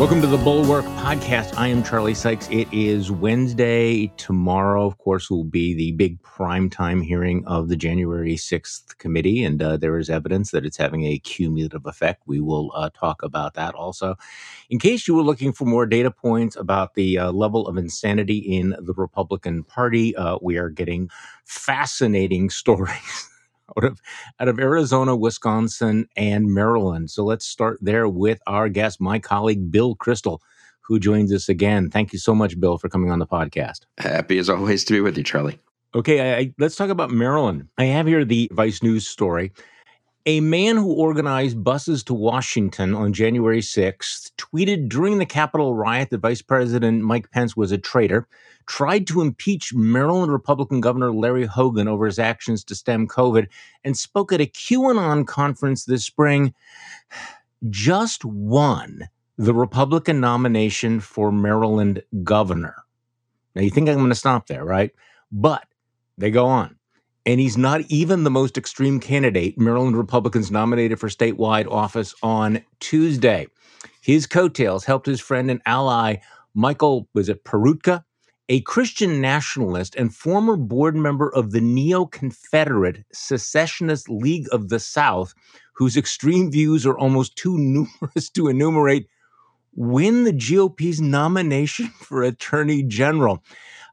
Welcome to the Bulwark Podcast. I am Charlie Sykes. It is Wednesday. Tomorrow, of course, will be the big primetime hearing of the January 6th committee, and uh, there is evidence that it's having a cumulative effect. We will uh, talk about that also. In case you were looking for more data points about the uh, level of insanity in the Republican Party, uh, we are getting fascinating stories out of out of Arizona, Wisconsin, and Maryland. So let's start there with our guest, my colleague Bill Kristol, who joins us again. Thank you so much, Bill, for coming on the podcast. Happy as always to be with you, Charlie. Okay, I, I, let's talk about Maryland. I have here the Vice News story. A man who organized buses to Washington on January 6th tweeted during the Capitol riot that Vice President Mike Pence was a traitor, tried to impeach Maryland Republican Governor Larry Hogan over his actions to stem COVID, and spoke at a QAnon conference this spring. Just won the Republican nomination for Maryland governor. Now, you think I'm going to stop there, right? But they go on and he's not even the most extreme candidate Maryland Republicans nominated for statewide office on Tuesday. His coattails helped his friend and ally, Michael, was it Peroutka, a Christian nationalist and former board member of the Neo Confederate Secessionist League of the South, whose extreme views are almost too numerous to enumerate, win the GOP's nomination for Attorney General.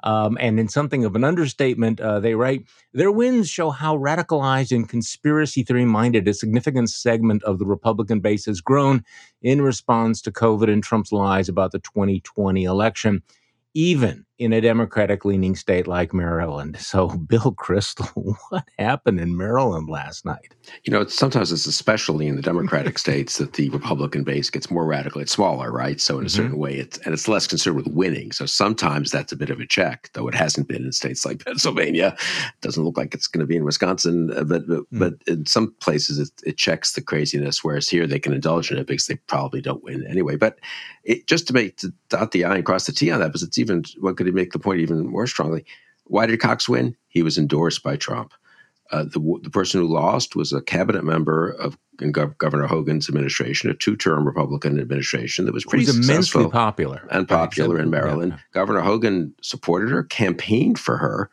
Um, and in something of an understatement, uh, they write their wins show how radicalized and conspiracy theory minded a significant segment of the Republican base has grown in response to COVID and Trump's lies about the 2020 election, even in a Democratic leaning state like Maryland. So, Bill Kristol, what happened in Maryland last night? You know, sometimes it's especially in the Democratic states that the Republican base gets more radical. It's smaller, right? So, in a mm-hmm. certain way, it's and it's less concerned with winning. So, sometimes that's a bit of a check, though it hasn't been in states like Pennsylvania. It doesn't look like it's going to be in Wisconsin, uh, but but, mm-hmm. but in some places it, it, checks the craziness. Whereas here they can indulge in it because they probably don't win anyway. But it, just to make to dot the i and cross the t on that, because it's even what could make the point even more strongly. Why did Cox win? He was endorsed by Trump. Uh, the, the person who lost was a cabinet member of Gov- Governor Hogan's administration, a two-term Republican administration that was pretty was immensely popular and popular in Maryland. Yeah. Governor Hogan supported her, campaigned for her,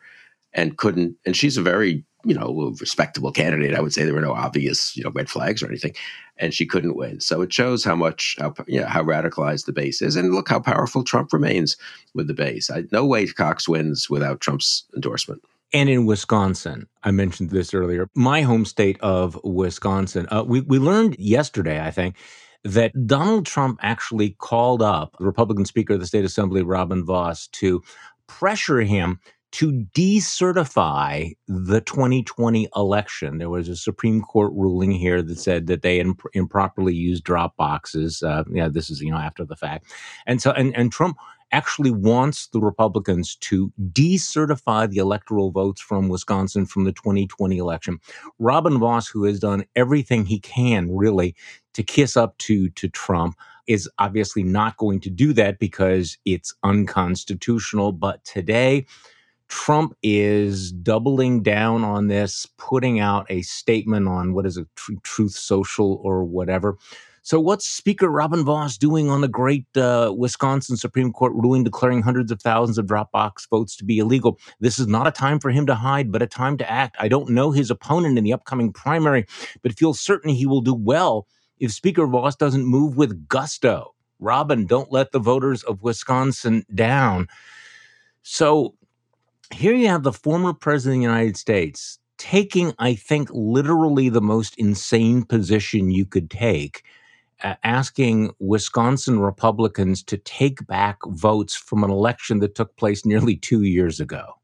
and couldn't. And she's a very you know, a respectable candidate. I would say there were no obvious, you know, red flags or anything, and she couldn't win. So it shows how much, how, you know, how radicalized the base is, and look how powerful Trump remains with the base. I, no way Cox wins without Trump's endorsement. And in Wisconsin, I mentioned this earlier, my home state of Wisconsin. Uh, we we learned yesterday, I think, that Donald Trump actually called up the Republican Speaker of the State Assembly, Robin Vos, to pressure him to decertify the 2020 election. There was a Supreme Court ruling here that said that they imp- improperly used drop boxes. Uh, yeah, this is you know after the fact, and so and and Trump actually wants the Republicans to decertify the electoral votes from Wisconsin from the 2020 election. Robin Vos, who has done everything he can really to kiss up to to Trump is obviously not going to do that because it's unconstitutional. But today, Trump is doubling down on this, putting out a statement on what is a tr- Truth Social or whatever. So, what's Speaker Robin Vos doing on the great uh, Wisconsin Supreme Court ruling declaring hundreds of thousands of Dropbox votes to be illegal? This is not a time for him to hide, but a time to act. I don't know his opponent in the upcoming primary, but feel certain he will do well if Speaker Vos doesn't move with gusto. Robin, don't let the voters of Wisconsin down. So, here you have the former president of the United States taking, I think, literally the most insane position you could take, uh, asking Wisconsin Republicans to take back votes from an election that took place nearly two years ago.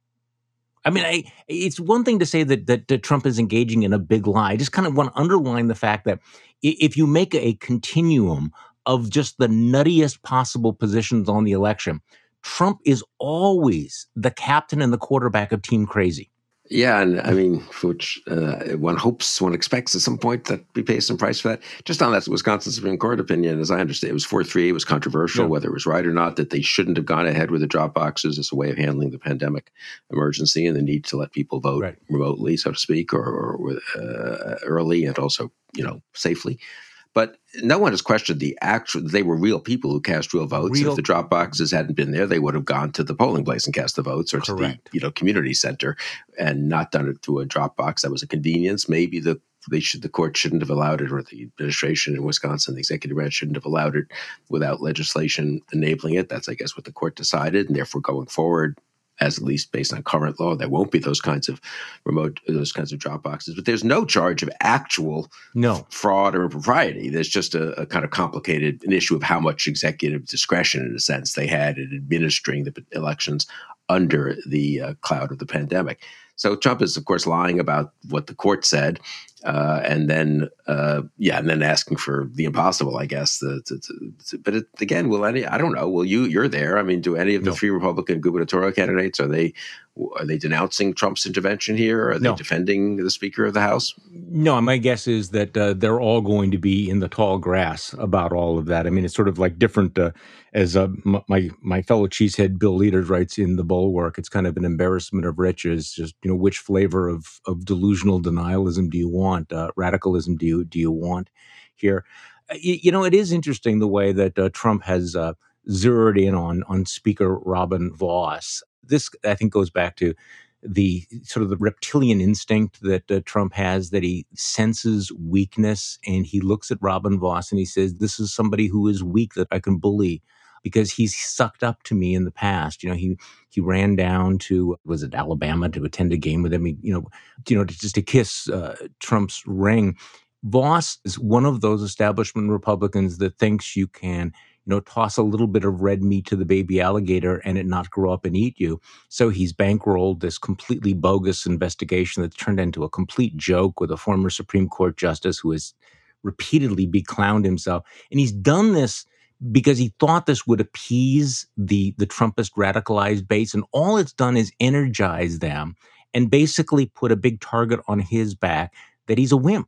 I mean, I, it's one thing to say that, that, that Trump is engaging in a big lie. I just kind of want to underline the fact that if you make a continuum of just the nuttiest possible positions on the election, Trump is always the captain and the quarterback of Team Crazy. Yeah, and I mean, which uh, one hopes, one expects at some point that we pay some price for that. Just on that Wisconsin Supreme Court opinion, as I understand, it was four three. It was controversial yeah. whether it was right or not that they shouldn't have gone ahead with the drop boxes as a way of handling the pandemic emergency and the need to let people vote right. remotely, so to speak, or, or uh, early and also you know safely. But no one has questioned the actual. They were real people who cast real votes. Real. If the drop boxes hadn't been there, they would have gone to the polling place and cast the votes, or Correct. to the you know community center, and not done it through a drop box. That was a convenience. Maybe the they should the court shouldn't have allowed it, or the administration in Wisconsin, the executive branch shouldn't have allowed it without legislation enabling it. That's I guess what the court decided, and therefore going forward, as at least based on current law, there won't be those kinds of remote, those kinds of drop boxes. But there's no charge of actual no fraud or impropriety. There's just a, a, kind of complicated an issue of how much executive discretion, in a sense, they had in administering the elections under the uh, cloud of the pandemic. So Trump is, of course, lying about what the court said, uh, and then uh, yeah, and then asking for the impossible, I guess. The, the, the, but it, again, will any? I don't know. Will you? You're there. I mean, do any of the no. three Republican gubernatorial candidates are they are they denouncing Trump's intervention here? Are no. they defending the Speaker of the House? No, my guess is that uh, they're all going to be in the tall grass about all of that. I mean, it's sort of like different. Uh, as uh, my my fellow cheesehead Bill Lueders writes in the Bulwark, it's kind of an embarrassment of riches. Just you know, which flavor of of delusional denialism do you want? Uh, radicalism do you do you want here? Uh, you, you, know, it is interesting the way that uh, Trump has zeroed in on on Speaker Robin Vos. this I think goes back to the sort of the reptilian instinct that uh, Trump has that he senses weakness and he looks at Robin Vos and he says, This is somebody who is weak that I can bully because he's sucked up to me in the past. You know, he he ran down to was it Alabama to attend a game with him. He, you know, you know, just to kiss uh, Trump's ring. Vos is one of those establishment Republicans that thinks you can you know, toss a little bit of red meat to the baby alligator and it not grow up and eat you. So he's bankrolled this completely bogus investigation that turned into a complete joke with a former Supreme Court justice who has repeatedly beclowned himself. And he's done this because he thought this would appease the the Trumpist radicalized base, and all it's done is energize them and basically put a big target on his back that he's a wimp.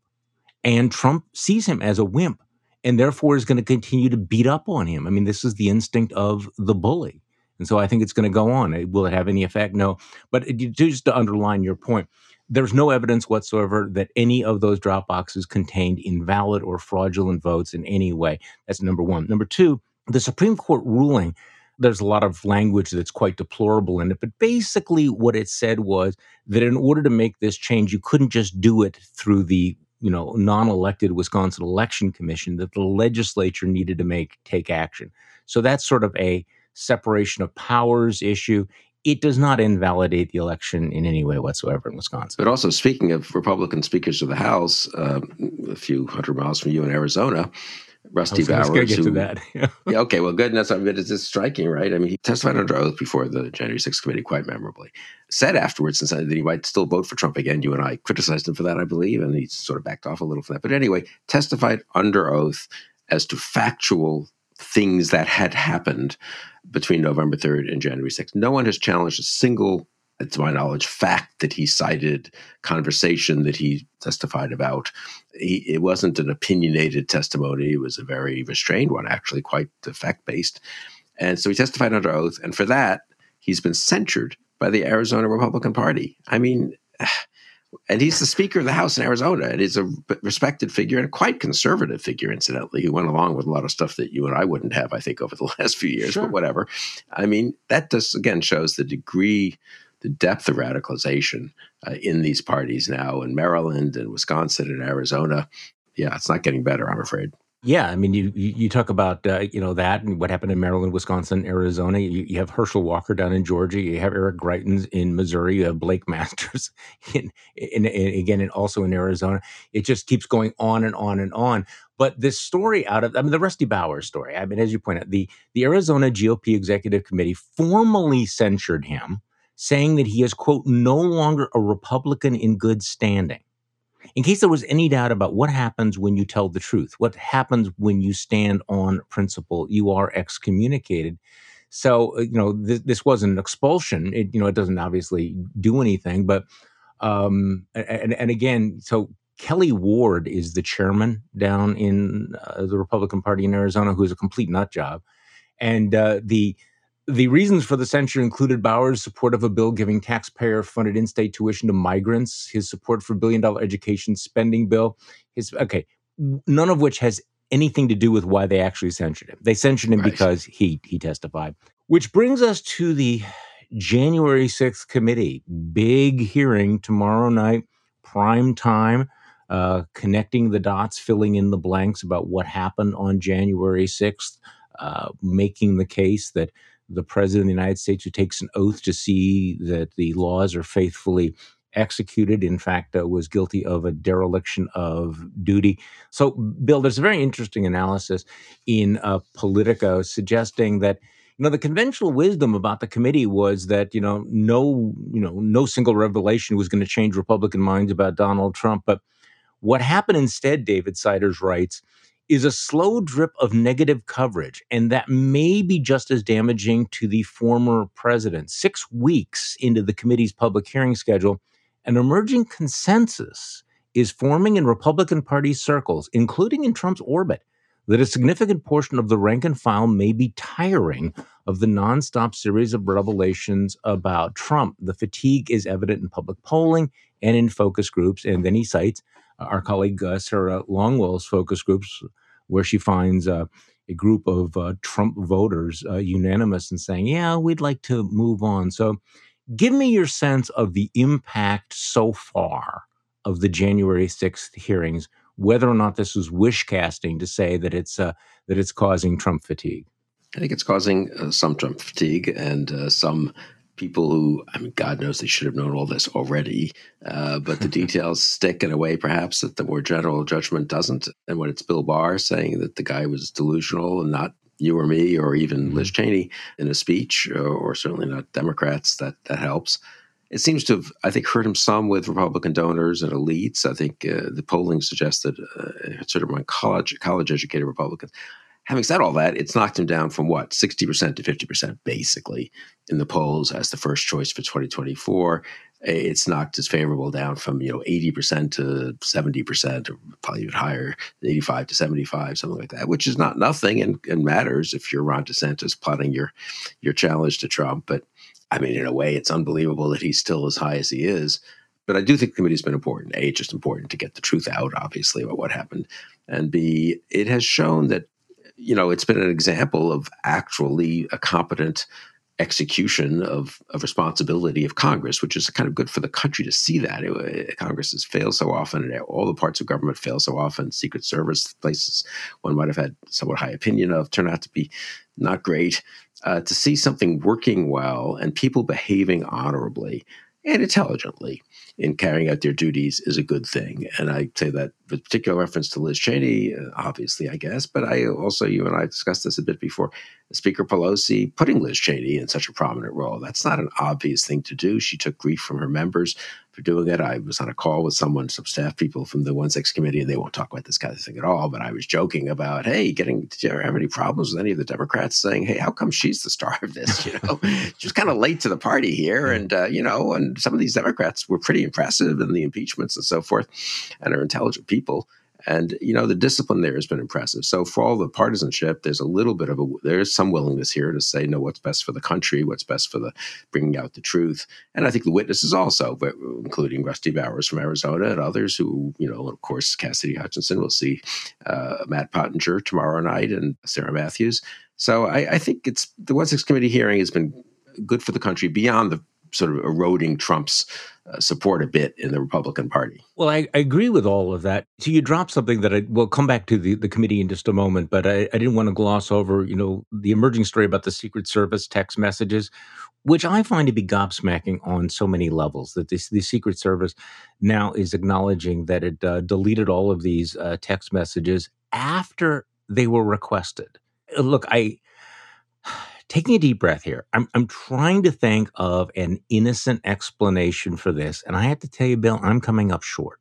And Trump sees him as a wimp and therefore is going to continue to beat up on him. I mean, this is the instinct of the bully. And so I think it's going to go on. Will it have any effect? No. But uh, just to underline your point, there's no evidence whatsoever that any of those drop boxes contained invalid or fraudulent votes in any way. That's number one. Number two, the Supreme Court ruling, there's a lot of language that's quite deplorable in it, but basically what it said was that in order to make this change, you couldn't just do it through the you know non-elected Wisconsin election commission that the legislature needed to make take action. So that's sort of a separation of powers issue. It does not invalidate the election in any way whatsoever in Wisconsin. But also, speaking of Republican speakers of the House, uh, a few hundred miles from you in Arizona, Rusty Bowers. Get who, to that. yeah. Okay. Well, good. That's I it's just striking, right? I mean, he testified under oath before the January 6th committee quite memorably. Said afterwards and said that he might still vote for Trump again. You and I criticized him for that, I believe, and he sort of backed off a little from that. But anyway, testified under oath as to factual things that had happened between November 3rd and January 6th. No one has challenged a single to my knowledge, fact that he cited, conversation that he testified about. He, it wasn't an opinionated testimony. It was a very restrained one, actually, quite fact based. And so he testified under oath. And for that, he's been censured by the Arizona Republican Party. I mean, and he's the Speaker of the House in Arizona, and he's a respected figure and a quite conservative figure, incidentally, who went along with a lot of stuff that you and I wouldn't have, I think, over the last few years. Sure. But whatever. I mean, that just again shows the degree the depth of radicalization uh, in these parties now in Maryland and Wisconsin and Arizona. Yeah, it's not getting better, I'm afraid. Yeah, I mean, you you talk about uh, you know that and what happened in Maryland, Wisconsin, Arizona. You, you, have Herschel Walker down in Georgia. You have Eric Greitens in Missouri. You have Blake Masters in, in, in again and also in Arizona. It just keeps going on and on and on. But this story out of I mean the Rusty Bowers story. I mean, as you point out, the the Arizona GOP Executive Committee formally censured him saying that he is, quote, no longer a Republican in good standing. In case there was any doubt about what happens when you tell the truth, what happens when you stand on principle, you are excommunicated. So, uh, you know, this, wasn't an expulsion. It, you know, it doesn't obviously do anything, but, um, and, and again, so Kelli Ward is the chairman down in uh, the Republican Party in Arizona, who is a complete nut job. And uh, the the reasons for the censure included Bowers' support of a bill giving taxpayer funded in state tuition to migrants, his support for billion dollar education spending bill, his, okay, none of which has anything to do with why they actually censured him. They censured him right. because he he testified. Which brings us to the January 6th committee. Big hearing tomorrow night, prime time, uh, connecting the dots, filling in the blanks about what happened on January 6th, uh, making the case that the President of the United States, who takes an oath to see that the laws are faithfully executed, in fact, uh, was guilty of a dereliction of duty. So, Bill, there's a very interesting analysis in uh, Politico suggesting that you know the conventional wisdom about the committee was that you know no you know no single revelation was going to change Republican minds about Donald Trump, but what happened instead, David Siders writes, is a slow drip of negative coverage, and that may be just as damaging to the former president. Six weeks into the committee's public hearing schedule, an emerging consensus is forming in Republican Party circles, including in Trump's orbit, that a significant portion of the rank and file may be tiring of the nonstop series of revelations about Trump. The fatigue is evident in public polling and in focus groups. And then he cites our colleague uh, Sarah Longwell's focus groups, where she finds uh, a group of uh, Trump voters uh, unanimous in saying, yeah, we'd like to move on. So Give me your sense of the impact so far of the January 6th hearings, whether or not this is wish casting to say that it's uh, that it's causing Trump fatigue. I think it's causing uh, some Trump fatigue and uh, some people who, I mean, God knows they should have known all this already, uh, but the details stick in a way perhaps that the more general judgment doesn't. And when it's Bill Barr saying that the guy was delusional and not you or me or even mm-hmm. Liz Cheney in a speech, or, or, certainly not Democrats, that that helps. It seems to have, I think, hurt him some with Republican donors and elites. I think uh, the polling suggested uh, sort of among college college educated Republicans. Having said all that, it's knocked him down from what sixty percent to fifty percent, basically, in the polls as the first choice for twenty twenty four it's knocked his favorable down from you know 80% to 70% or probably even higher 85 to 75 something like that which is not nothing and, and matters if you're ron desantis plotting your your challenge to trump. But i mean in a way it's unbelievable that he's still as high as he is. But i do think the committee's been important. A just important to get the truth out obviously about what happened. And b it has shown that you know it's been an example of actually a competent execution of, of responsibility of Congress, which is kind of good for the country to see that. It, Congress has failed so often, and all the parts of government fail so often. Secret Service places one might have had somewhat high opinion of turn out to be not great. Uh, to see something working well and people behaving honorably and intelligently in carrying out their duties is a good thing. And I say that with particular reference to Liz Cheney, uh, obviously, I guess, but I also, you and I discussed this a bit before. Speaker Pelosi putting Liz Cheney in such a prominent role. That's not an obvious thing to do. She took grief from her members for doing it. I was on a call with someone, some staff people from the One Six committee, and they won't talk about this kind of thing at all. But I was joking about, hey, getting, do you ever have any problems with any of the Democrats saying, hey, how come she's the star of this? You know, she's kind of late to the party here. And, uh, you know, and some of these Democrats were pretty impressive in the impeachments and so forth and are intelligent people. And you know the discipline there has been impressive. So for all the partisanship, there's a little bit of a there is some willingness here to say no, what's best for the country, what's best for the bringing out the truth. And I think the witnesses also, including Rusty Bowers from Arizona and others who you know, of course, Cassidy Hutchinson. We'll see uh, Matt Pottinger tomorrow night and Sarah Matthews. So I, I think it's the One Six Committee hearing has been good for the country beyond the sort of eroding Trump's uh, support a bit in the Republican Party. Well, I, I, agree with all of that. So you dropped something that I will come back to the, the committee in just a moment, but I, I didn't want to gloss over, you know, the emerging story about the Secret Service text messages, which I find to be gobsmacking on so many levels. That this, the Secret Service now is acknowledging that it uh, deleted all of these uh, text messages after they were requested. Look, I taking a deep breath here. I'm, I'm trying to think of an innocent explanation for this. And I have to tell you, Bill, I'm coming up short.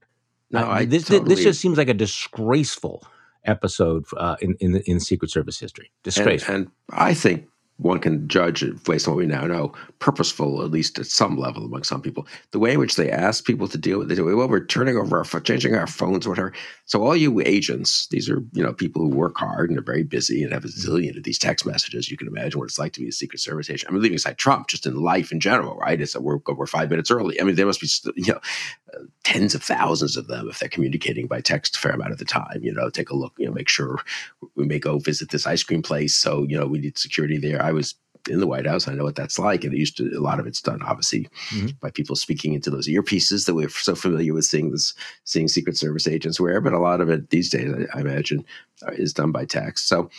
No, I this, totally... this just seems like a disgraceful episode uh, in, in, the, in Secret Service history. Disgraceful. And, and I think one can judge based on what we now know, purposeful, at least at some level among some people. The way in which they ask people to deal with it, well, we're turning over our, phones, changing our phones, whatever. So all you agents, these are, you know, people who work hard and are very busy and have a zillion of these text messages. You can imagine what it's like to be a Secret Service agent. I mean, leaving aside Trump, just in life in general, right? It's that we're, we're five minutes early. I mean, there must be, you know, uh, tens of thousands of them if they're communicating by text a fair amount of the time. You know, take a look, you know, make sure we may go visit this ice cream place. So, you know, we need security there. I was in the White House. I know what that's like. And it used to, a lot of it's done obviously mm-hmm. by people speaking into those earpieces that we're so familiar with seeing this, seeing Secret Service agents wear. But a lot of it these days, I, I imagine, uh, is done by text. So,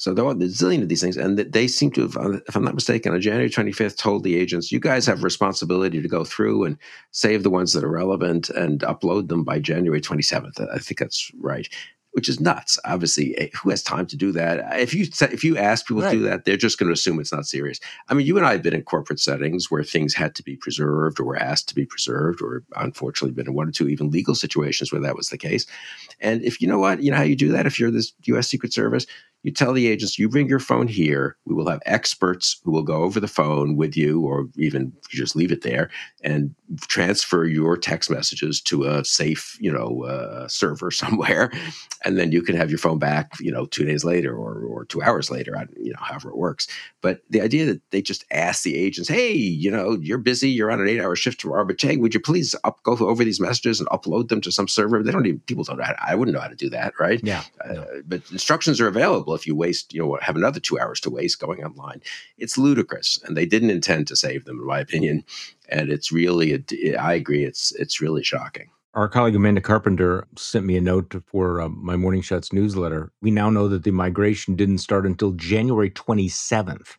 so there are a zillion of these things, and they seem to have, uh, if I'm not mistaken, on January 25th, told the agents, "You guys have responsibility to go through and save the ones that are relevant and upload them by January 27th." I think that's right which is nuts. Obviously, eh, who has time to do that? If you if you ask people right. to do that, they're just going to assume it's not serious. I mean, you and I have been in corporate settings where things had to be preserved or were asked to be preserved, or unfortunately, been in one or two even legal situations where that was the case. And if you know what, you know how you do that. If you're this U.S. Secret Service, you tell the agents, you bring your phone here. We will have experts who will go over the phone with you, or even just leave it there and transfer your text messages to a safe, you know, uh, server somewhere, and then you can have your phone back, you know, two days later or or two hours later, you know, however it works. But the idea that they just ask the agents, hey, you know, you're busy, you're on an eight-hour shift tomorrow, but hey, would you please up, go over these messages and upload them to some server? They don't even people don't know how to, I wouldn't know how to do that, right? Yeah. Uh, But instructions are available if you waste, you know, have another two hours to waste going online. It's ludicrous, and they didn't intend to save them, in my opinion. And it's really, I agree, it's it's really shocking. Our colleague Amanda Carpenter sent me a note for uh, my Morning Shots newsletter. We now know that the migration didn't start until January 27th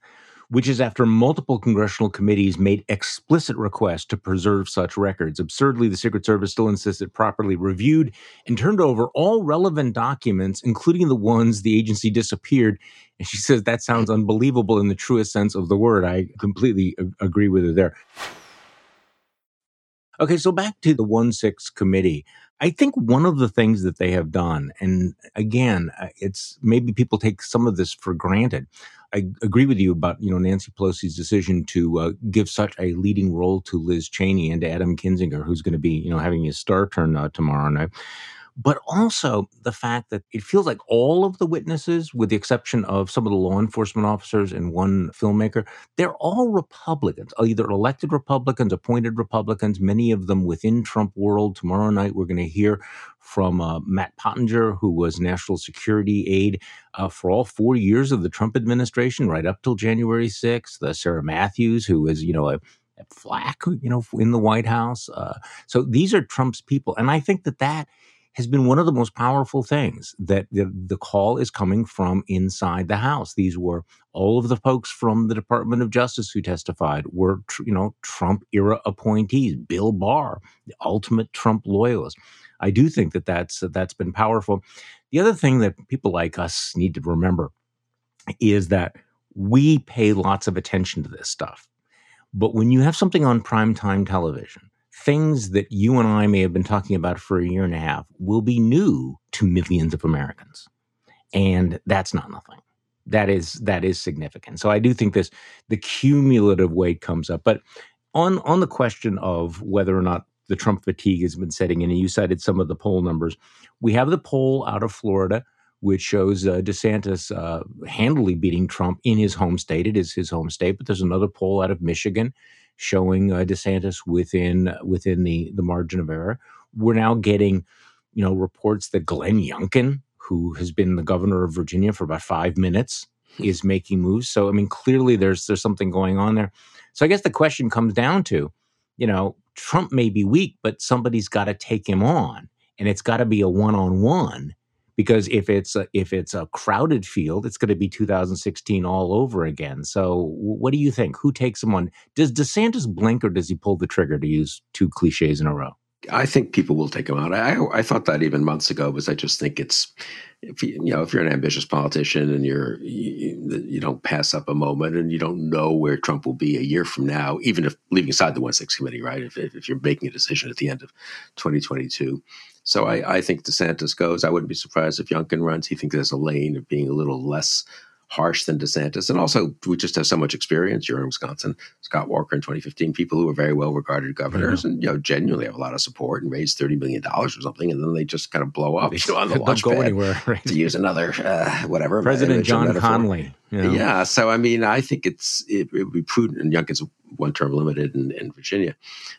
which is after multiple congressional committees made explicit requests to preserve such records. Absurdly, the Secret Service still insists it properly reviewed and turned over all relevant documents, including the ones the agency disappeared. And she says that sounds unbelievable in the truest sense of the word. I completely agree with her there. Okay, so back to the 1 6 committee. I think one of the things that they have done, and again, uh, it's maybe people take some of this for granted. I agree with you about you know Nancy Pelosi's decision to uh, give such a leading role to Liz Cheney and to Adam Kinzinger, who's going to be you know having his star turn uh, tomorrow night but also the fact that it feels like all of the witnesses, with the exception of some of the law enforcement officers and one filmmaker, they're all Republicans, either elected Republicans, appointed Republicans, many of them within Trump world. Tomorrow night, we're going to hear from uh, Matt Pottinger, who was national security aide uh, for all four years of the Trump administration, right up till January 6th. Uh, Sarah Matthews, who is, you know, a Flack, you know, in the White House. Uh, so these are Trump's people. And I think that that has been one of the most powerful things that the, the, call is coming from inside the house. These were all of the folks from the department of justice who testified were you know trump era appointees bill barr the ultimate trump loyalist. I do think that that's that's been powerful. The other thing that people like us need to remember is that we pay lots of attention to this stuff. But when you have something on primetime television things that you and I may have been talking about for a year and a half will be new to millions of Americans. And that's not nothing. That is that is significant. So I do think this the cumulative weight comes up. But on on the question of whether or not the Trump fatigue has been setting in, and you cited some of the poll numbers. We have the poll out of Florida, which shows uh, DeSantis uh, handily beating Trump in his home state. It is his home state, but there's another poll out of Michigan showing uh, DeSantis within within the the margin of error. We're now getting, you know, reports that Glenn Youngkin, who has been the governor of Virginia for about five minutes, is making moves. So I mean, clearly there's there's something going on there. So I guess the question comes down to, you know, Trump may be weak, but somebody's got to take him on, and it's got to be a one on one because if it's a, if it's a crowded field, it's going to be 2016 all over again. So, what do you think? Who takes him on? Does DeSantis blink or does he pull the trigger? To use two cliches in a row. I think people will take him out. I, I thought that even months ago, because I just think it's, if you, you know, if you're an ambitious politician and you're you, you, don't pass up a moment and you don't know where Trump will be a year from now, even if leaving aside the one six committee, right? If, if you're making a decision at the end of 2022, so I, I think DeSantis goes. I wouldn't be surprised if Youngkin runs. He thinks there's a lane of being a little less harsh than DeSantis. And also, we just have so much experience. You're in Wisconsin, Scott Walker in 2015, people who were very well regarded governors and, you know, genuinely have a lot of support and raised $30 million or something. And then they just kind of blow up you know, on the launch go pad anywhere, right? to use another, uh, whatever. President John Connally. You know? Yeah. So, I mean, I think it's, it, it would be prudent, and Youngkin's one term limited in, in, Virginia.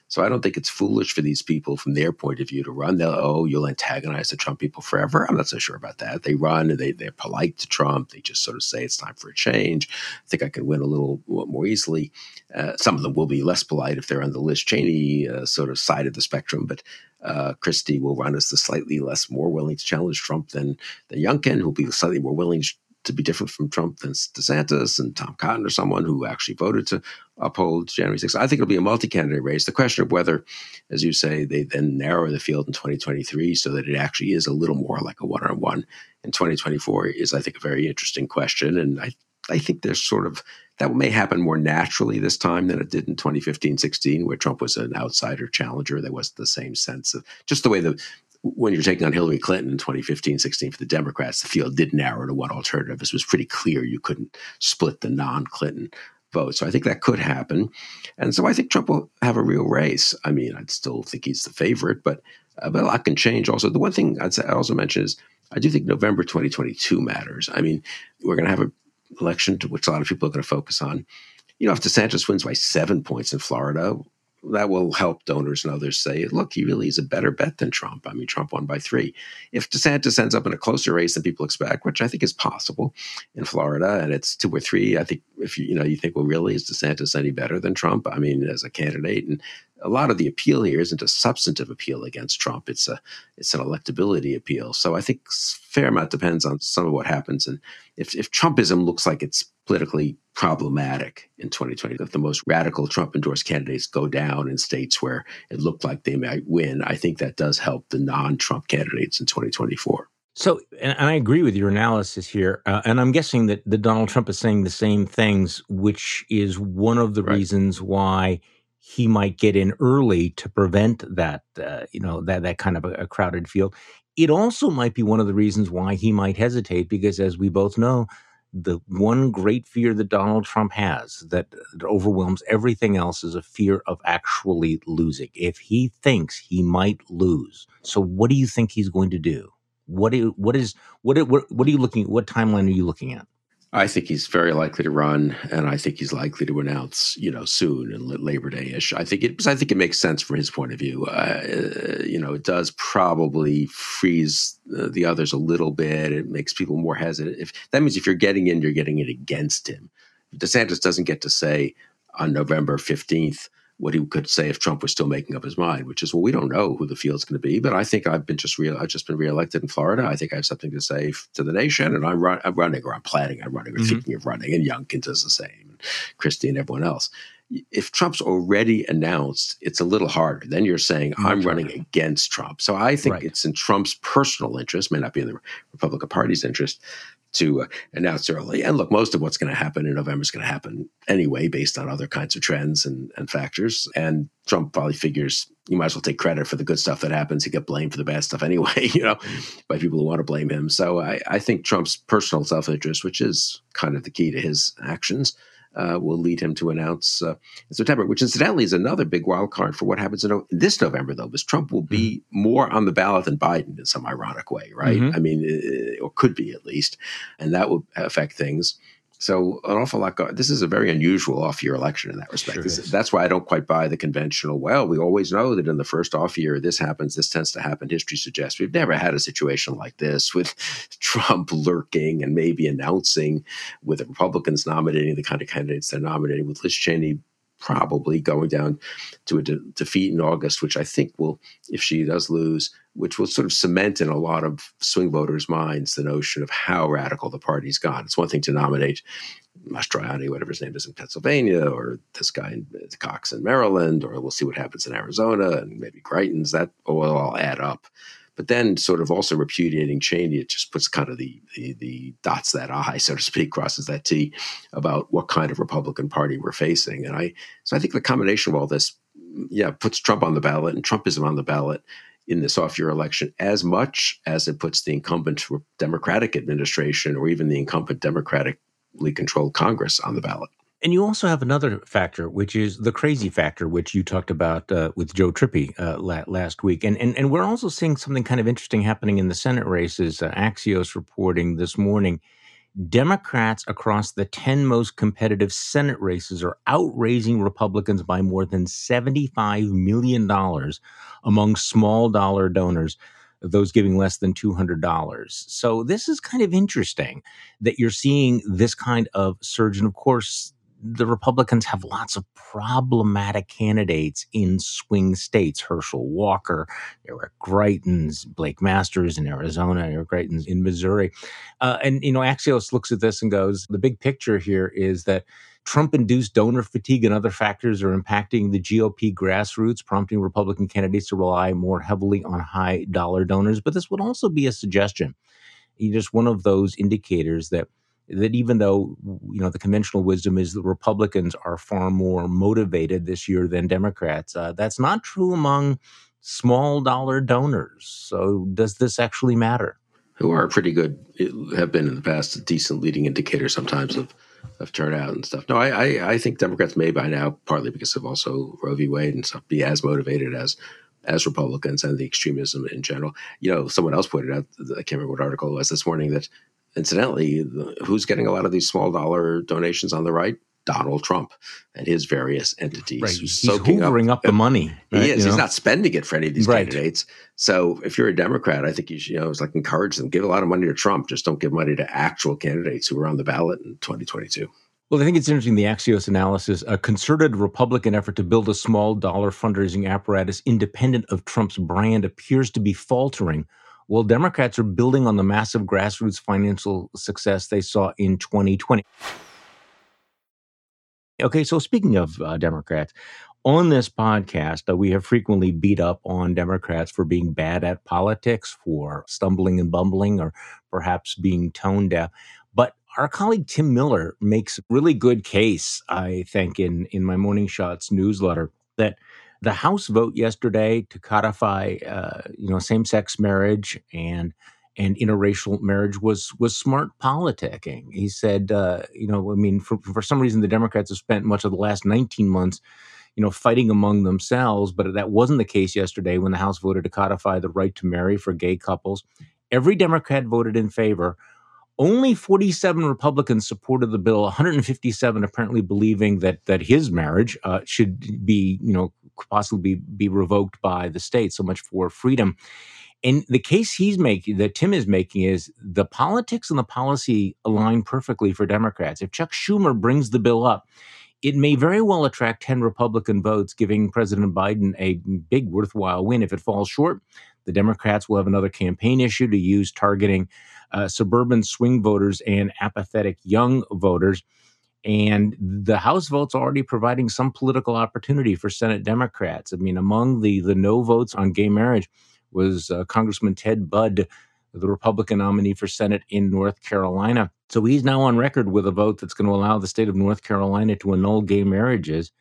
So I don't think it's foolish for these people from their point of view to run. They'll, oh, you'll antagonize the Trump people forever. I'm not so sure about that. They run and they, they're polite to Trump. They just sort of say it's time for a change. I think I can win a little more easily. Uh, some of them will be less polite if they're on the Liz Cheney uh, sort of side of the spectrum, but uh, Christie will run as the slightly less more willing to challenge Trump than, than Youngkin, who'll be slightly more willing to be different from Trump than DeSantis and Tom Cotton or someone who actually voted to uphold January 6th. I think it'll be a multi-candidate race. The question of whether, as you say, they then narrow the field in 2023 so that it actually is a little more like a one-on-one in 2024 is, I think, a very interesting question. And I, I think there's sort of that may happen more naturally this time than it did in 2015 16, where Trump was an outsider challenger. There wasn't the same sense of just the way the when you're taking on Hillary Clinton in 2015, 16 for the Democrats, the field did narrow to one alternative. This was pretty clear you couldn't split the non Clinton vote. So I think that could happen. And so I think Trump will have a real race. I mean, I'd still think he's the favorite, but, uh, but a lot can change also. The one thing I'd say, I also mention is I do think November 2022 matters. I mean, we're going to have an election to which a lot of people are going to focus on. You know, if DeSantis wins by seven points in Florida, that will help donors and others say, look, he really is a better bet than Trump. I mean, Trump won by three. If DeSantis ends up in a closer race than people expect, which I think is possible in Florida, and it's two or three, I think if you, you know, you think, well, really, is DeSantis any better than Trump? I mean, as a candidate, and a lot of the appeal here isn't a substantive appeal against Trump. It's a it's an electability appeal. So I think fair amount depends on some of what happens. And if if Trumpism looks like it's politically problematic in 2020, if the most radical Trump endorsed candidates go down in states where it looked like they might win, I think that does help the non-Trump candidates in 2024. So, and, I agree with your analysis here. Uh, and I'm guessing that, that Donald Trump is saying the same things, which is one of the right. reasons why he might get in early to prevent that, uh, you know, that that kind of a, a, crowded field. It also might be one of the reasons why he might hesitate, because as we both know, the one great fear that Donald Trump has that, that overwhelms everything else is a fear of actually losing. If he thinks he might lose, so what do you think he's going to do? What do, what is what what what are you looking? at? What timeline are you looking at? I think he's very likely to run, and I think he's likely to announce, you know, soon and Labor Day ish. I think it, I think it makes sense from his point of view. Uh, you know, it does probably freeze the others a little bit. It makes people more hesitant. If that means if you're getting in, you're getting it against him. DeSantis doesn't get to say on November fifteenth what he could say if Trump was still making up his mind, which is, well, we don't know who the field's going to be, but I think I've been just real. I've just been reelected in Florida. I think I have something to say to the nation, and I'm, run, I'm running or I'm planning on running or mm-hmm. thinking of running, and Youngkin does the same, and Christie and everyone else. If Trump's already announced, it's a little harder. Then you're saying I'm running against Trump. So I think right. it's in Trump's personal interest, may not be in the Republican Party's interest, to uh, announce early. And look, most of what's going to happen in November is going to happen anyway, based on other kinds of trends and, and factors. And Trump probably figures you might as well take credit for the good stuff that happens. He get blamed for the bad stuff anyway, you know, by people who want to blame him. So I, I think Trump's personal self interest, which is kind of the key to his actions, uh, will lead him to announce uh, in September, which incidentally is another big wild card for what happens in this November, though, because Trump will be mm-hmm. more on the ballot than Biden in some ironic way, right? Mm-hmm. I mean, uh, or could be at least, and that will affect things. So an awful lot. Go- this is a very unusual off-year election in that respect. Sure this, that's why I don't quite buy the conventional. Well, we always know that in the first off-year this happens. This tends to happen. History suggests we've never had a situation like this with Trump lurking and maybe announcing, with the Republicans nominating the kind of candidates they're nominating, with Liz Cheney probably going down to a de- defeat in August, which I think will, if she does lose, which will sort of cement in a lot of swing voters' minds the notion of how radical the party's gone. It's one thing to nominate Mastriani, whatever his name is in Pennsylvania, or this guy in Cox in Maryland, or we'll see what happens in Arizona and maybe Greitens. That will all add up. But then, sort of also repudiating Cheney, it just puts kind of the, the, the dots that I, so to speak, crosses that T about what kind of Republican Party we're facing. And I, so I think the combination of all this, yeah, puts Trump on the ballot and Trumpism on the ballot in this off year election as much as it puts the incumbent Democratic administration or even the incumbent Democratically controlled Congress on the ballot. And you also have another factor, which is the crazy factor, which you talked about uh, with Joe Trippi uh, la- last week. And, and and we're also seeing something kind of interesting happening in the Senate races. Uh, Axios reporting this morning Democrats across the 10 most competitive Senate races are outraising Republicans by more than $75 million among small dollar donors, those giving less than $200. So, this is kind of interesting that you're seeing this kind of surge. And of course, the Republicans have lots of problematic candidates in swing states. Herschel Walker, Eric Greitens, Blake Masters in Arizona, Eric Greitens in Missouri. Uh, and, you know, Axios looks at this and goes, the big picture here is that Trump induced donor fatigue and other factors are impacting the GOP grassroots, prompting Republican candidates to rely more heavily on high dollar donors. But this would also be a suggestion, just one of those indicators that that even though you know the conventional wisdom is the Republicans are far more motivated this year than Democrats, uh, that's not true among small dollar donors. So does this actually matter? Who are pretty good, have been in the past a decent leading indicator sometimes of of turnout and stuff. No, I, I, I think Democrats may by now, partly because of also Roe v. Wade and stuff, be as motivated as as Republicans and the extremism in general. You know, someone else pointed out, I can't remember what article it was this morning, that incidentally, who's getting a lot of these small dollar donations on the right? Donald Trump and his various entities. Right. He's hoovering up, up, the money. Right? He is. You know? He's not spending it for any of these right. candidates. So if you're a Democrat, I think you should, you know, it's like encourage them. Give a lot of money to Trump. Just don't give money to actual candidates who are on the ballot in 2022. Well, I think it's interesting the Axios analysis. A concerted Republican effort to build a small dollar fundraising apparatus independent of Trump's brand appears to be faltering well, Democrats are building on the massive grassroots financial success they saw in 2020. Okay, so speaking of uh, Democrats, on this podcast, uh, we have frequently beat up on Democrats for being bad at politics, for stumbling and bumbling, or perhaps being tone deaf. But our colleague Tim Miller makes a really good case, I think, in, in my Morning Shots newsletter that the House vote yesterday to codify, uh, you know, same-sex marriage and and interracial marriage was was smart politicking. He said, uh, you know, I mean, for for some reason, the Democrats have spent much of the last 19 months, you know, fighting among themselves, but that wasn't the case yesterday when the House voted to codify the right to marry for gay couples. Every Democrat voted in favor. Only 47 Republicans supported the bill, 157 apparently believing that that his marriage uh, should be, you know, possibly be, be revoked by the state. So much for freedom. And the case he's making, that Tim is making, is the politics and the policy align perfectly for Democrats. If Chuck Schumer brings the bill up, it may very well attract 10 Republican votes, giving President Biden a big, worthwhile win. If it falls short, the Democrats will have another campaign issue to use targeting uh, suburban swing voters and apathetic young voters. And the House vote's already providing some political opportunity for Senate Democrats. I mean, among the, the no votes on gay marriage was uh, Congressman Ted Budd, the Republican nominee for Senate in North Carolina. So he's now on record with a vote that's going to allow the state of North Carolina to annul gay marriages.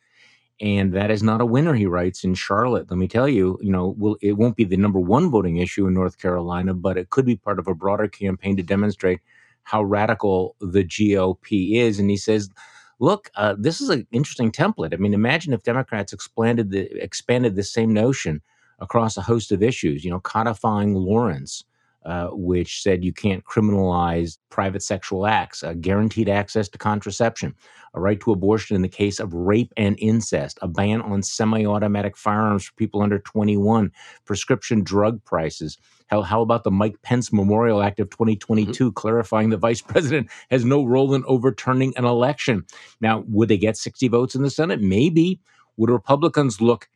And that is not a winner, he writes in Charlotte. Let me tell you, you know, will it won't be the number one voting issue in North Carolina, but it could be part of a broader campaign to demonstrate how radical the GOP is. And he says, look, uh, this is an interesting template. I mean, imagine if Democrats expanded the expanded the same notion across a host of issues. You know, codifying Lawrence, uh, which said you can't criminalize private sexual acts, uh, guaranteed access to contraception, a right to abortion in the case of rape and incest, a ban on semi automatic firearms for people under 21, prescription drug prices. Hell, how about the Mike Pence Memorial Act of 2022 mm-hmm. clarifying the vice president has no role in overturning an election? Now, would they get 60 votes in the Senate? Maybe. Would Republicans look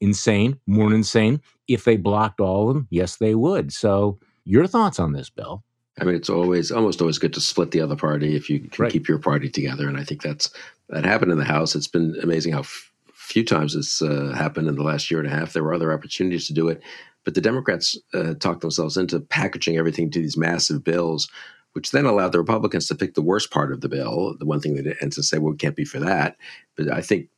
insane, more insane, if they blocked all of them? Yes, they would. So, your thoughts on this, Bill? I mean, it's always almost always good to split the other party if you can right. keep your party together, and I think that's that happened in the House. It's been amazing how f- few times it's uh, happened in the last year and a half. There were other opportunities to do it, but the Democrats uh, talked themselves into packaging everything to these massive bills, which then allowed the Republicans to pick the worst part of the bill, the one thing that and to say, well, it can't be for that. But I think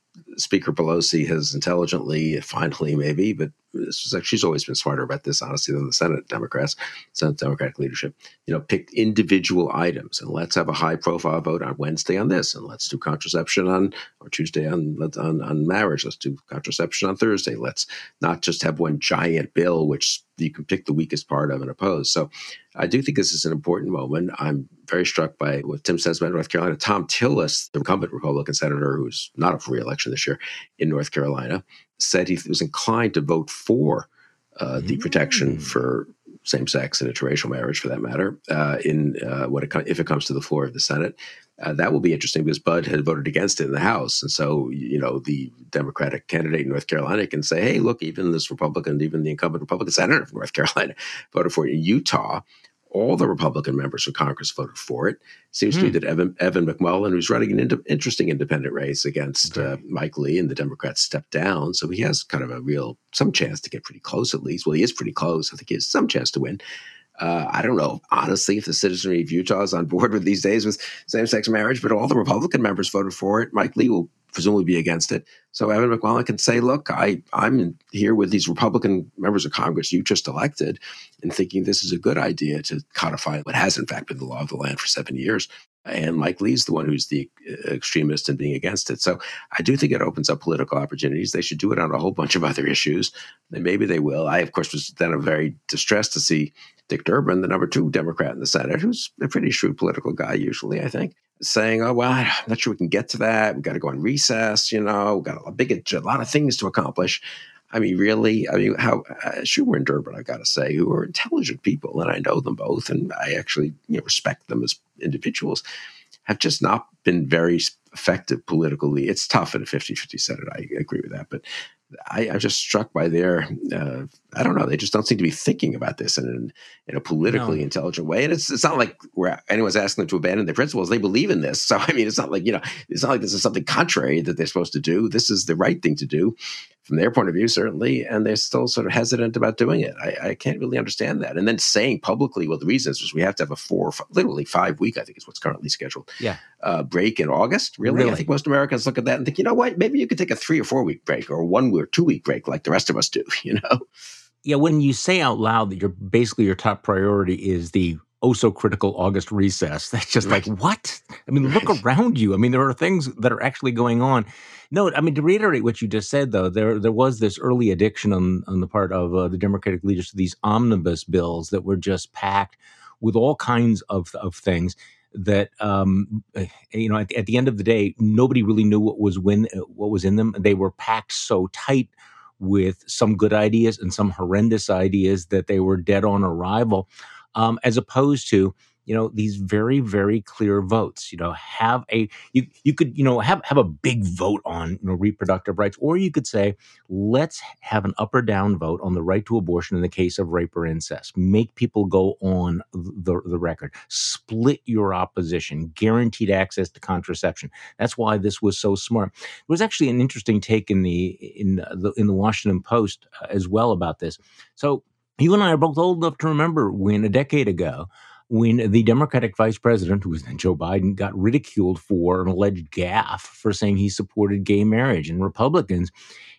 Speaker Pelosi has intelligently, finally, maybe, but this was like she's always been smarter about this, honestly, than the Senate Democrats, Senate Democratic leadership. You know, picked individual items, and let's have a high-profile vote on Wednesday on this, and let's do contraception on or Tuesday on on, on marriage. Let's do contraception on Thursday. Let's not just have one giant bill, which you can pick the weakest part of and oppose. So, I do think this is an important moment. I'm very struck by what Tim says about North Carolina. Thom Tillis, the incumbent Republican senator who's not up for reelection this year in North Carolina, said he was inclined to vote for uh, the mm. protection for same-sex and interracial marriage, for that matter, uh, in uh, what it, if it comes to the floor of the Senate. Uh, that will be interesting because Budd had voted against it in the House, and so you know the Democratic candidate in North Carolina can say, "Hey, look, even this Republican, even the incumbent Republican senator from North Carolina voted for it." In Utah, all the Republican members of Congress voted for it. Seems hmm. to me that Evan, Evan McMullin, who's running an ind- interesting independent race against okay. uh, Mike Lee, and the Democrats stepped down, so he has kind of a real some chance to get pretty close at least. Well, he is pretty close. I think he has some chance to win. Uh, I don't know, honestly, if the citizenry of Utah is on board with these days with same-sex marriage, but all the Republican members voted for it. Mike Lee will presumably be against it. So Evan McMullin can say, look, I, I'm here with these Republican members of Congress you just elected and thinking this is a good idea to codify what has in fact been the law of the land for seven years. And Mike Lee's the one who's the uh, extremist and being against it. So I do think it opens up political opportunities. They should do it on a whole bunch of other issues. And Maybe they will. I, of course, was then very distressed to see Dick Durbin, the number two Democrat in the Senate, who's a pretty shrewd political guy usually, I think, saying, "Oh well, I'm not sure we can get to that. We've got to go on recess. You know, we've got a big, a lot of things to accomplish." I mean, really, I mean, how uh, Schumer and Durbin, I've got to say, who are intelligent people, and I know them both, and I actually you know, respect them as individuals, have just not been very effective politically. It's tough in a 50-50 Senate. I agree with that, but I, am just struck by their, uh, I don't know, they just don't seem to be thinking about this in, in a politically no. intelligent way. And it's, it's not like anyone's asking them to abandon their principles. They believe in this. So, I mean, it's not like, you know, it's not like this is something contrary that they're supposed to do. This is the right thing to do from their point of view, certainly. And they're still sort of hesitant about doing it. I, I can't really understand that. And then saying publicly, well, the reason is we have to have a four, literally five week, I think is what's currently scheduled. Yeah. Uh, break in August. Really? really? I think most Americans look at that and think, you know what? Maybe you could take a three or four week break or one or two week break like the rest of us do, you know? Yeah, when you say out loud that you're basically your top priority is the oh so critical August recess, that's just right. like, what? I mean, right. look around you. I mean, there are things that are actually going on. No, I mean, to reiterate what you just said, though, there there was this early addiction on, on the part of uh, the Democratic leaders to these omnibus bills that were just packed with all kinds of, of things that um, eh, you know at, at, the end of the day nobody really knew what was when what was in them they were packed so tight with some good ideas and some horrendous ideas that they were dead on arrival um, as opposed to you know these very very clear votes you know have a you you could you know have have a big vote on you know reproductive rights or you could say let's have an up or down vote on the right to abortion in the case of rape or incest. Make people go on the, the record. Split your opposition. Guaranteed access to contraception. That's why this was so smart. There was actually an interesting take in the in the in the Washington Post uh, as well about this. So you and I are both old enough to remember when a decade ago when the Democratic vice president, who was then Joe Biden, got ridiculed for an alleged gaffe for saying he supported gay marriage. And Republicans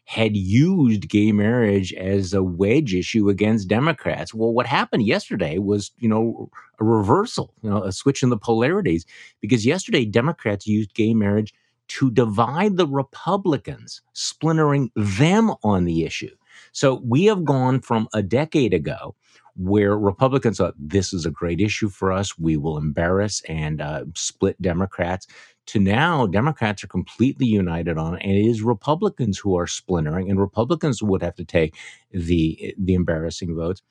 had used gay marriage as a wedge issue against Democrats. Well, what happened yesterday was, you know, a reversal, you know, a switch in the polarities, because yesterday Democrats used gay marriage to divide the Republicans, splintering them on the issue. So we have gone from a decade ago where Republicans thought this is a great issue for us. We will embarrass and uh, split Democrats. To now, Democrats are completely united on it, and it is Republicans who are splintering, and Republicans would have to take the the embarrassing votes.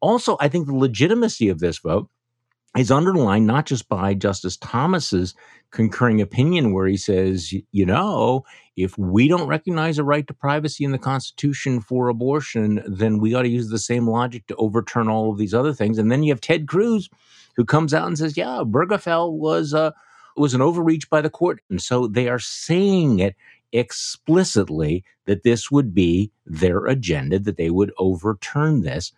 Also, I think the legitimacy of this vote is underlined not just by Justice Thomas's concurring opinion, where he says, you know, if we don't recognize a right to privacy in the Constitution for abortion, then we ought to use the same logic to overturn all of these other things. And then you have Ted Cruz, who comes out and says, yeah, Obergefell was uh, was an overreach by the court, and so they are saying it explicitly that this would be their agenda, that they would overturn this.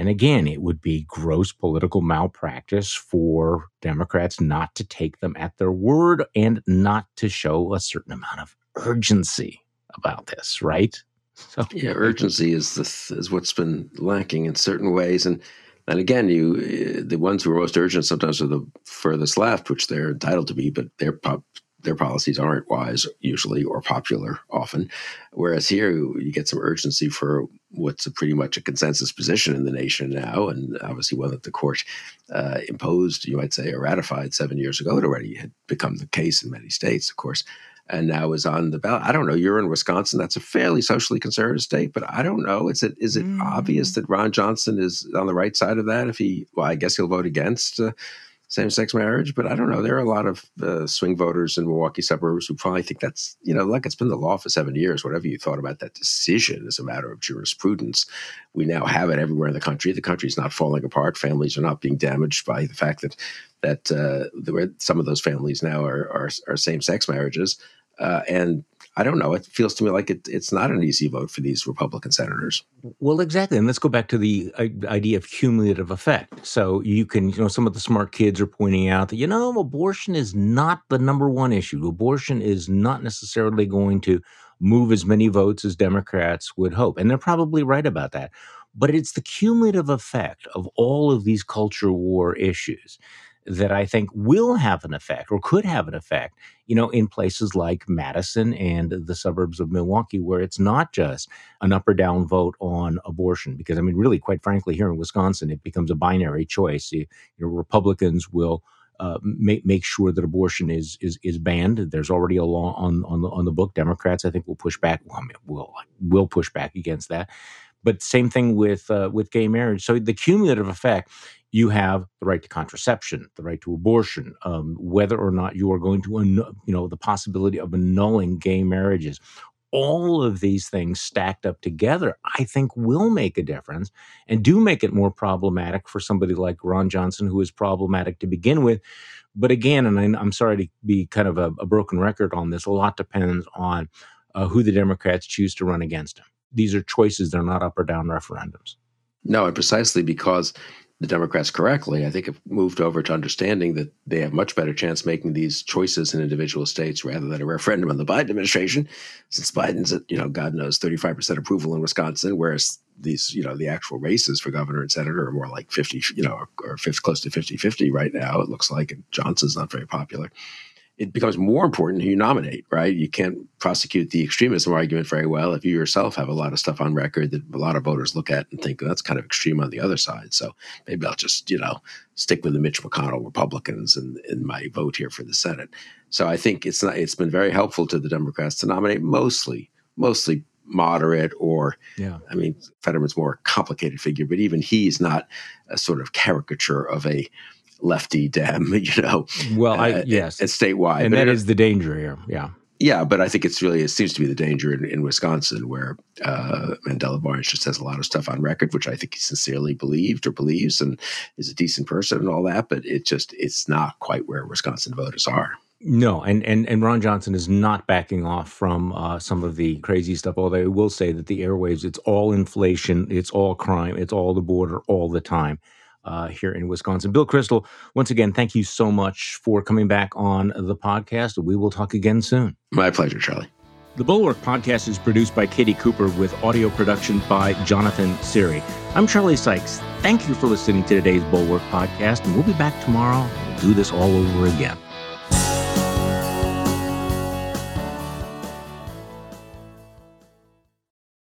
And again, it would be gross political malpractice for Democrats not to take them at their word and not to show a certain amount of urgency about this, right? So yeah, urgency is the, is what's been lacking in certain ways, and and again, you eh, the ones who are most urgent sometimes are the furthest left, which they're entitled to be, but their pop, their policies aren't wise usually or popular often. Whereas here, you get some urgency for what's a pretty much a consensus position in the nation now, and obviously one that the court uh, imposed, you might say, or ratified seven years ago. It already had become the case in many states, of course and now is on the ballot. I don't know. You're in Wisconsin. That's a fairly socially conservative state, but I don't know. Is it is it mm. obvious that Ron Johnson is on the right side of that? If he, well, I guess he'll vote against uh, same-sex marriage, but I don't know. There are a lot of uh, swing voters in Milwaukee suburbs who probably think that's you know, like it's been the law for seven years. Whatever you thought about that decision is a matter of jurisprudence. We now have it everywhere in the country. The country's not falling apart. Families are not being damaged by the fact that that uh, some of those families now are, are, are same-sex marriages. Uh, and I don't know. It feels to me like it, it's not an easy vote for these Republican senators. Well, exactly. And let's go back to the uh, idea of cumulative effect. So you can, you know, some of the smart kids are pointing out that, you know, abortion is not the number one issue. Abortion is not necessarily going to move as many votes as Democrats would hope. And they're probably right about that. But it's the cumulative effect of all of these culture war issues that I think will have an effect or could have an effect, you know, in places like Madison and the suburbs of Milwaukee, where it's not just an up or down vote on abortion. Because, I mean, really, quite frankly, here in Wisconsin, it becomes a binary choice. You, you know, Republicans will. Uh, make make sure that abortion is is is banned. There's already a law on on the on the book. Democrats, I think, will push back. Well, I mean, will will push back against that. But same thing with uh, with gay marriage. So the cumulative effect you have the right to contraception, the right to abortion, um, whether or not you are going to, you know, the possibility of annulling gay marriages. All of these things stacked up together, I think, will make a difference and do make it more problematic for somebody like Ron Johnson, who is problematic to begin with. But again, and I, am sorry to be kind of a, a, broken record on this, a lot depends on uh, who the Democrats choose to run against him. These are choices, they're not up or down referendums. No, and precisely because the Democrats correctly, I think have moved over to understanding that they have much better chance making these choices in individual states rather than a referendum on the Biden administration, since Biden's at, you know, God knows, 35% approval in Wisconsin, whereas these, you know, the actual races for governor and senator are more like 50, you know, or, or 50, close to 50 50 right now, it looks like. And Johnson's not very popular it becomes more important who you nominate, right? You can't prosecute the extremism argument very well if you yourself have a lot of stuff on record that a lot of voters look at and think well, that's kind of extreme on the other side. So maybe I'll just, you know, stick with the Mitch McConnell Republicans in, in my vote here for the Senate. So I think it's not, it's been very helpful to the Democrats to nominate mostly, mostly moderate or yeah. I mean Fetterman's more complicated figure, but even he's not a sort of caricature of a lefty Dem, you know. Well, I uh, yes, it's statewide, and that is the danger here. Yeah, yeah, but I think it's really it seems to be the danger in, in Wisconsin where uh, Mandela Barnes just has a lot of stuff on record, which I think he sincerely believed or believes, and is a decent person and all that. But it just it's not quite where Wisconsin voters are. No, and, and and Ron Johnson is not backing off from uh, some of the crazy stuff. Although I will say that the airwaves, it's all inflation, it's all crime, it's all the border all the time uh, here in Wisconsin. Bill Kristol, once again, thank you so much for coming back on the podcast. We will talk again soon. My pleasure, Charlie. The Bulwark podcast is produced by Katie Cooper with audio production by Jonathan Siri. I'm Charlie Sykes. Thank you for listening to today's Bulwark podcast, and we'll be back tomorrow. We'll do this all over again.